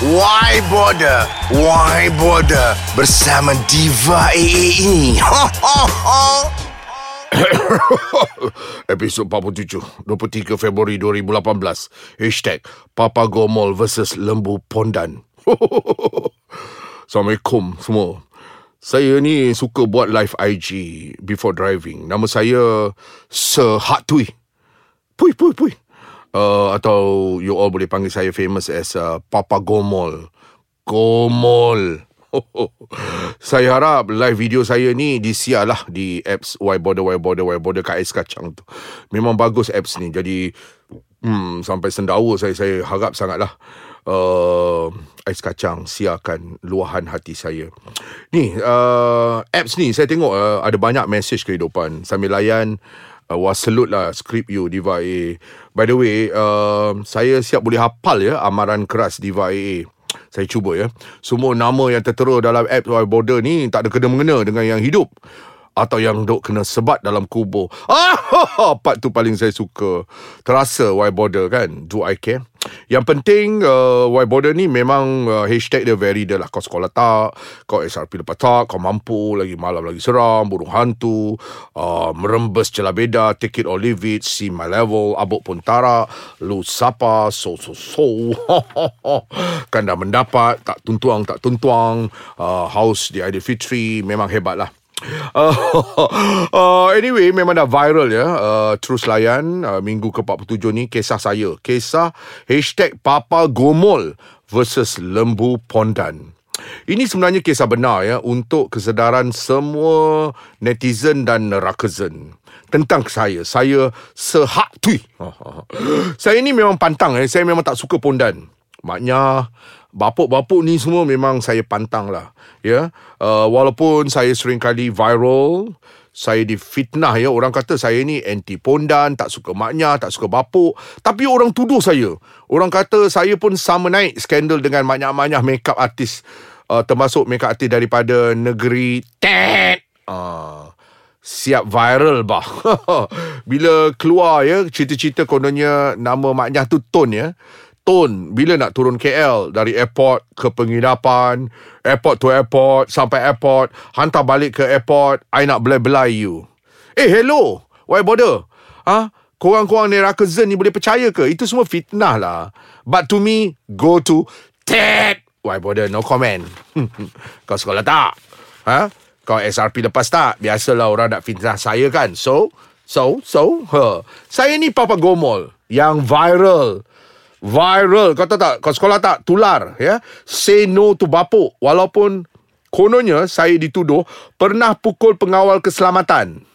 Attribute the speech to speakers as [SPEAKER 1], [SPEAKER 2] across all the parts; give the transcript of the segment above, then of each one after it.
[SPEAKER 1] Why Border? Why Border? Bersama Diva AA ini.
[SPEAKER 2] Episod 47 23 Februari 2018 Hashtag Papa Gomol versus Lembu Pondan. Assalamualaikum semua. Saya ni suka buat live IG Before driving. Nama saya Sir Hat Tui. Pui Pui Pui uh, Atau you all boleh panggil saya famous as uh, Papa Gomol Gomol saya harap live video saya ni disiar lah di apps Why Border, Why Border, Why Border kat Ais Kacang tu. Memang bagus apps ni. Jadi, hmm, sampai sendawa saya, saya harap sangatlah uh, Ais Kacang siarkan luahan hati saya. Ni, uh, apps ni saya tengok uh, ada banyak message kehidupan. Sambil layan, uh, wah salute lah skrip you Diva AA. By the way, uh, saya siap boleh hafal ya amaran keras Diva AA. Saya cuba ya. Semua nama yang tertera dalam app Y Border ni tak ada kena-mengena dengan yang hidup atau yang duk kena sebat dalam kubur. Ah, part tu paling saya suka. Terasa Y Border kan? Do I care? Yang penting uh, Y Border ni memang uh, hashtag dia very dia lah. Kau sekolah tak, kau SRP lepas tak, kau mampu, lagi malam lagi seram, burung hantu, uh, merembes celah beda, take it or leave it, see my level, abuk pun tarak, lu sapa, so so so. kan dah mendapat, tak tuntuang, tak tuntuang, uh, house di Aidilfitri, memang hebat lah. Uh, uh, anyway, memang dah viral ya. Uh, terus layan uh, minggu ke-47 ni kisah saya. Kisah hashtag Papa Gomol versus Lembu Pondan. Ini sebenarnya kisah benar ya untuk kesedaran semua netizen dan nerakazen tentang saya. Saya sehak tui. saya ni memang pantang eh. Saya memang tak suka pondan. Maknya bapuk-bapuk ni semua memang saya pantang lah. Ya, uh, walaupun saya sering kali viral, saya difitnah ya orang kata saya ni anti pondan, tak suka maknya, tak suka bapuk. Tapi orang tuduh saya. Orang kata saya pun sama naik skandal dengan maknya-maknya makeup artis uh, termasuk makeup artis daripada negeri Tet. Uh, siap viral bah. Bila keluar ya cerita-cerita kononnya nama maknya tu Ton ya. Ton bila nak turun KL dari airport ke penginapan, airport to airport sampai airport, hantar balik ke airport, I nak belai-belai you. Eh hello, why bother? Ah, ha? korang-korang neraka zen ni boleh percaya ke? Itu semua fitnah lah. But to me, go to TED. Why bother? No comment. Kau sekolah tak? Ha? Kau SRP lepas tak? Biasalah orang nak fitnah saya kan. So, so, so, huh. Saya ni Papa Gomol yang viral viral. Kau tahu tak? Kau sekolah tak? Tular ya? Say no to bapuk. Walaupun kononnya saya dituduh pernah pukul pengawal keselamatan.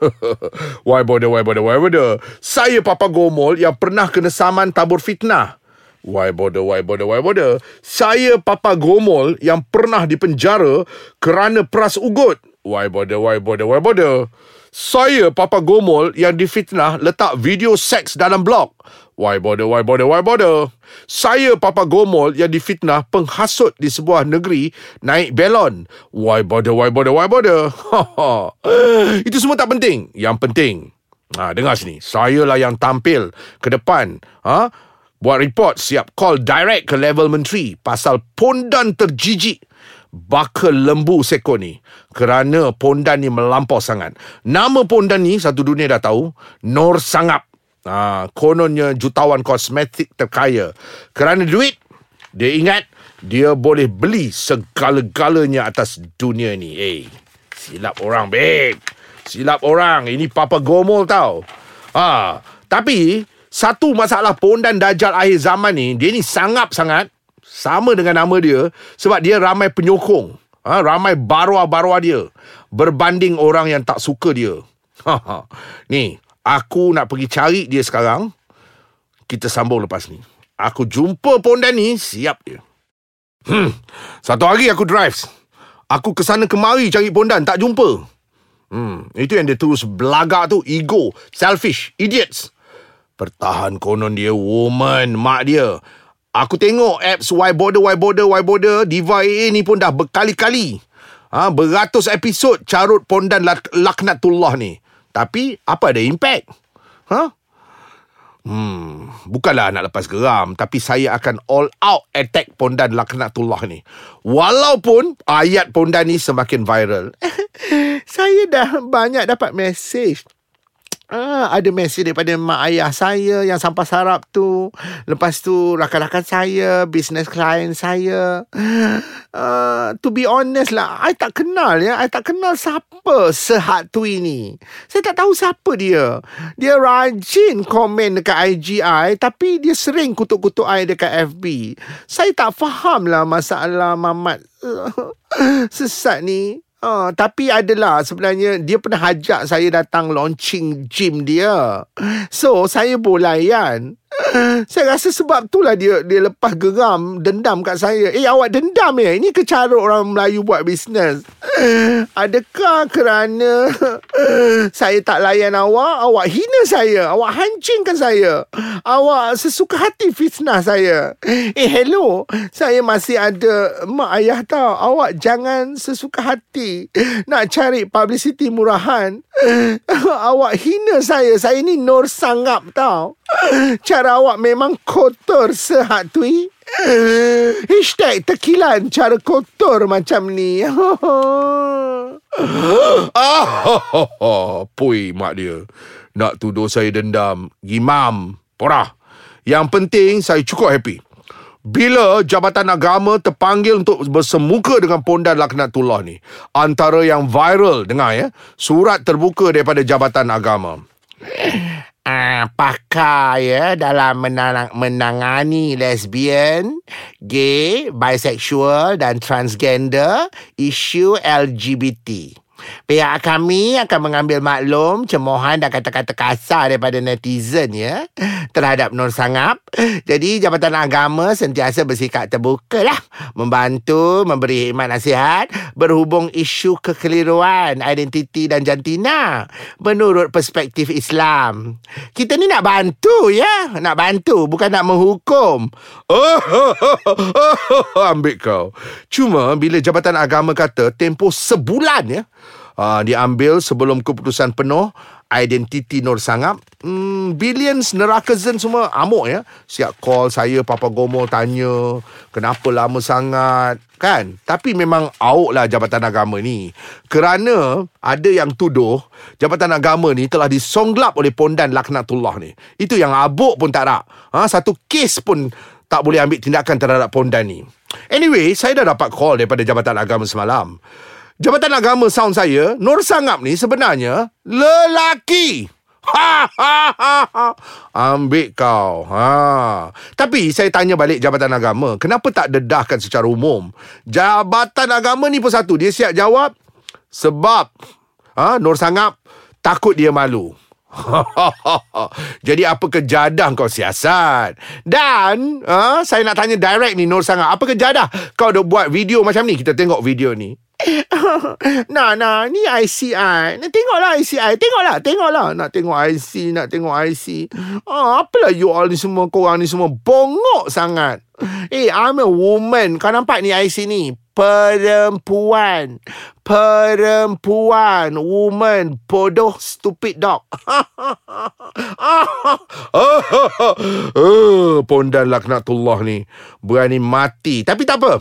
[SPEAKER 2] Why bother why bother why bother? Saya papa gomol yang pernah kena saman tabur fitnah. Why bother why bother why bother? Saya papa gomol yang pernah dipenjara kerana peras ugut. Why bother why bother why bother saya Papa Gomol yang difitnah letak video seks dalam blog. Why bother, why bother, why bother? Saya Papa Gomol yang difitnah penghasut di sebuah negeri naik belon. Why bother, why bother, why bother? Itu semua tak penting. Yang penting, ha, dengar sini. Saya lah yang tampil ke depan. Ha? Buat report siap call direct ke level menteri pasal pondan terjijik bakal lembu seko ni kerana pondan ni melampau sangat. Nama pondan ni satu dunia dah tahu, Nor Sangap. Ha, kononnya jutawan kosmetik terkaya. Kerana duit, dia ingat dia boleh beli segala-galanya atas dunia ni. Eh, silap orang, babe. Silap orang. Ini Papa Gomol tau. Ha, tapi, satu masalah pondan dajal akhir zaman ni, dia ni sangap sangat sama dengan nama dia sebab dia ramai penyokong. Ha, ramai barua-barua dia berbanding orang yang tak suka dia. Ha, ha. Ni, aku nak pergi cari dia sekarang. Kita sambung lepas ni. Aku jumpa pondan ni, siap dia. Hmm, satu hari aku drive. Aku ke sana kemari cari pondan, tak jumpa. Hmm, itu yang dia terus belagak tu, ego, selfish, idiots. Pertahan konon dia woman, mak dia. Aku tengok apps Why Border, Why Border, Why Border, Diva AA ni pun dah berkali-kali. Ha, beratus episod carut pondan lak- laknatullah ni. Tapi, apa ada impact? Ha? Hmm, bukanlah nak lepas geram tapi saya akan all out attack Pondan Laknatullah ni. Walaupun ayat Pondan ni semakin viral.
[SPEAKER 3] saya dah banyak dapat mesej Ah, ada mesej daripada mak ayah saya yang sampai sarap tu. Lepas tu rakan-rakan saya, business client saya. Uh, to be honest lah, I tak kenal ya. I tak kenal siapa sehat tu ini. Saya tak tahu siapa dia. Dia rajin komen dekat IGI tapi dia sering kutuk-kutuk I dekat FB. Saya tak faham lah masalah Mamat sesat ni. Uh, tapi adalah sebenarnya dia pernah ajak saya datang launching gym dia. So saya bolayan. Saya rasa sebab itulah dia dia lepas geram dendam kat saya. Eh awak dendam ya? Ini kecarut orang Melayu buat bisnes. Adakah kerana saya tak layan awak, awak hina saya, awak hancingkan saya. Awak sesuka hati fitnah saya. Eh hello, saya masih ada mak ayah tau. Awak jangan sesuka hati nak cari publicity murahan. awak hina saya. Saya ni Nur Sangap tau. Cara awak memang kotor sehat tui. Hashtag tekilan cara kotor macam ni.
[SPEAKER 2] ah, Pui mak dia. Nak tuduh saya dendam. Gimam. Porah. Yang penting saya cukup happy. Bila Jabatan Agama terpanggil untuk bersemuka dengan Pondan Laknatullah ni. Antara yang viral, dengar ya. Surat terbuka daripada Jabatan Agama
[SPEAKER 3] uh, pakar ya dalam menang- menangani lesbian, gay, bisexual dan transgender isu LGBT. Pihak kami akan mengambil maklum cemohan dan kata-kata kasar daripada netizen ya terhadap Nur Sangap. Jadi Jabatan Agama sentiasa bersikap terbuka lah membantu memberi khidmat nasihat berhubung isu kekeliruan identiti dan jantina menurut perspektif Islam. Kita ni nak bantu ya, nak bantu bukan nak menghukum.
[SPEAKER 2] Oh, ambil kau. Cuma bila Jabatan Agama kata tempoh sebulan ya uh, diambil sebelum keputusan penuh identiti Nur Sangap hmm, billions neraka zen semua amuk ya. Siap call saya Papa Gomo tanya kenapa lama sangat kan? Tapi memang auk lah Jabatan Agama ni. Kerana ada yang tuduh Jabatan Agama ni telah disonglap oleh Pondan Laknatullah ni. Itu yang abuk pun tak nak ha, satu kes pun tak boleh ambil tindakan terhadap Pondan ni. Anyway saya dah dapat call daripada Jabatan Agama semalam Jabatan Agama sound saya, Nur Sangap ni sebenarnya lelaki. Ha ha ha ha. Ambil kau. Ha. Tapi saya tanya balik Jabatan Agama, kenapa tak dedahkan secara umum? Jabatan Agama ni pun satu, dia siap jawab sebab ha, Nur Sangap takut dia malu. Jadi apa kejadah kau siasat? Dan ha, saya nak tanya direct ni Nur Sangap, apa kejadah kau dah buat video macam ni? Kita tengok video ni.
[SPEAKER 3] nah, nah, ni IC I. Nak tengoklah IC I. Tengoklah, tengoklah. Nak tengok IC, nak tengok IC. Ah, apalah you all ni semua, korang ni semua bongok sangat. Eh, I'm a woman. Kau nampak ni IC ni? Perempuan. Perempuan. Woman. Bodoh. Stupid dog.
[SPEAKER 2] oh, pondan laknatullah ni. Berani mati. Tapi tak apa.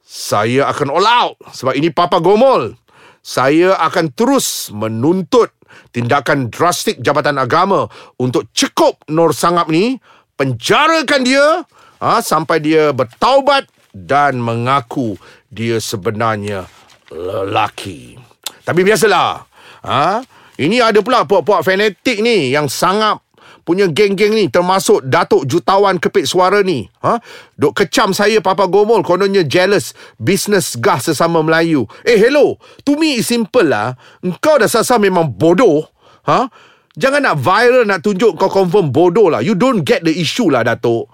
[SPEAKER 2] Saya akan all out sebab ini Papa Gomol. Saya akan terus menuntut tindakan drastik Jabatan Agama untuk cekup Nur Sangap ni, penjarakan dia ha, sampai dia bertaubat dan mengaku dia sebenarnya lelaki. Tapi biasalah. Ha, ini ada pula puak-puak fanatik ni yang sangat punya geng-geng ni termasuk Datuk Jutawan Kepit Suara ni. Ha? Dok kecam saya Papa Gomol kononnya jealous business gah sesama Melayu. Eh hello, to me is simple lah. Engkau dah sasa memang bodoh. Ha? Jangan nak viral nak tunjuk kau confirm bodoh lah. You don't get the issue lah Datuk.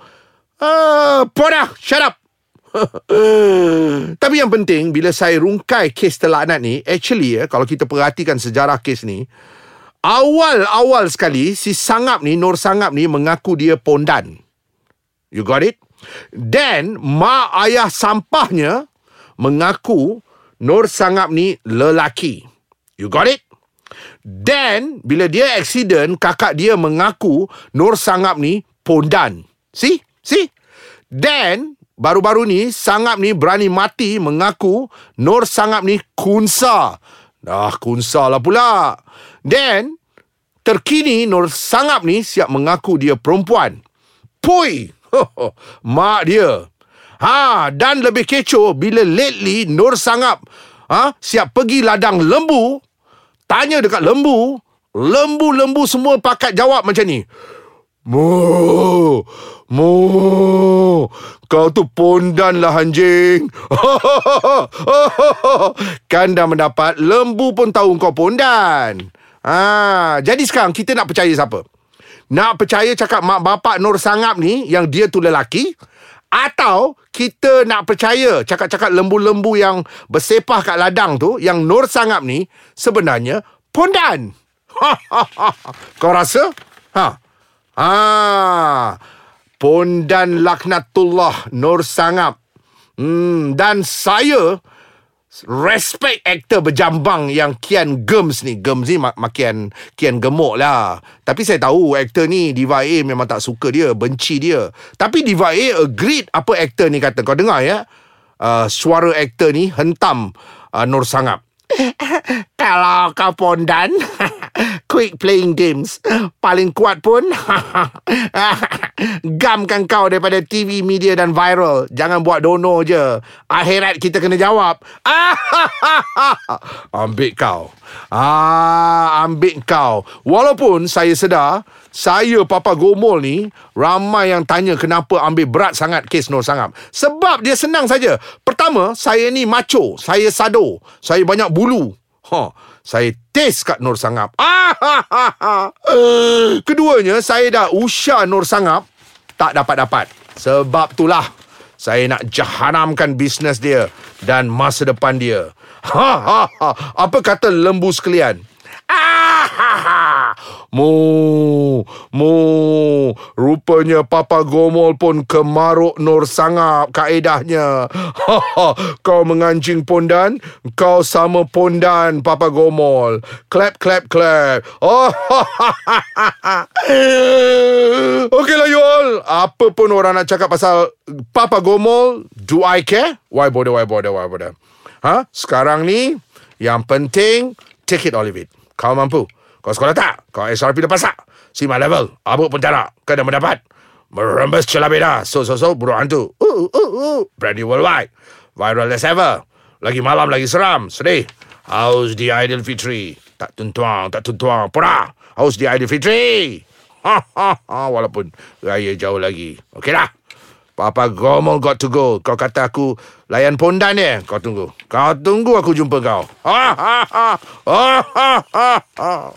[SPEAKER 2] Ah, uh, podah, shut up. Tapi yang penting bila saya rungkai kes telaknat ni, actually ya, kalau kita perhatikan sejarah kes ni, Awal-awal sekali si Sangap ni Nur Sangap ni mengaku dia pondan. You got it? Then mak ayah sampahnya mengaku Nur Sangap ni lelaki. You got it? Then bila dia accident kakak dia mengaku Nur Sangap ni pondan. See? See? Then baru-baru ni Sangap ni berani mati mengaku Nur Sangap ni kunsa. Dah kunsa lah pula. Then terkini Nur Sangap ni siap mengaku dia perempuan. Pui! Mak dia. Ha, dan lebih kecoh bila lately Nur Sangap ha, siap pergi ladang lembu Tanya dekat lembu Lembu-lembu semua pakat jawab macam ni Mu Mu Kau tu pondan lah anjing Kan dah mendapat Lembu pun tahu kau pondan ha, Jadi sekarang kita nak percaya siapa? Nak percaya cakap mak bapak Nur Sangap ni Yang dia tu lelaki atau kita nak percaya cakap-cakap lembu-lembu yang bersepah kat ladang tu yang Nur Sangap ni sebenarnya pondan. Kau rasa? Ha. Ha. Pondan laknatullah Nur Sangap. Hmm, dan saya respect aktor berjambang yang Kian Gems ni. Gems ni mak- makian Kian gemuk lah. Tapi saya tahu aktor ni Diva A memang tak suka dia, benci dia. Tapi Diva A agreed apa aktor ni kata. Kau dengar ya? Uh, suara aktor ni hentam uh, Nur Sangap. Kalau kau pondan Quick playing games. Paling kuat pun Gamkan kau daripada TV, media dan viral. Jangan buat dono je. Akhirat kita kena jawab. Ambil kau. Ah, Ambil kau. Walaupun saya sedar Saya Papa Gomol ni Ramai yang tanya kenapa ambil berat sangat kes Nur Sangap Sebab dia senang saja. Pertama, saya ni macho. Saya sado. Saya banyak bulu. Ha, saya taste kat Nur Sangap. Ah, ha, ha, ha. Keduanya, saya dah usah Nur Sangap tak dapat-dapat. Sebab itulah saya nak jahanamkan bisnes dia dan masa depan dia. Ha, ha, ha. Apa kata lembu sekalian? Mu, mu, rupanya Papa Gomol pun kemaruk Nur Sangap kaedahnya. Ha, ha. Kau mengancing pondan, kau sama pondan Papa Gomol. Clap, clap, clap. Oh. Okeylah you all. Apa pun orang nak cakap pasal Papa Gomol, do I care? Why bother, why bother, why bother? Ha? Sekarang ni, yang penting, take it or leave it. Kau mampu. Kau sekolah tak? Kau SRP lepas tak? Sima level. Abuk penjara. Kau dah mendapat. Merembes celah beda. So, so, so. Buruk hantu. Uh, uh, uh. Brand new worldwide. Viral as ever. Lagi malam, lagi seram. Sedih. How's the Idol Fitri? Tak tuntuang, tak tuntuang. Pura. How's the Idol Fitri? Ha, ha, ha. Walaupun raya jauh lagi. Okey dah. Papa Gomol got to go. Kau kata aku layan pondan dia. Kau tunggu. Kau tunggu aku jumpa kau. Ha ha ha. Ha ha ha. ha.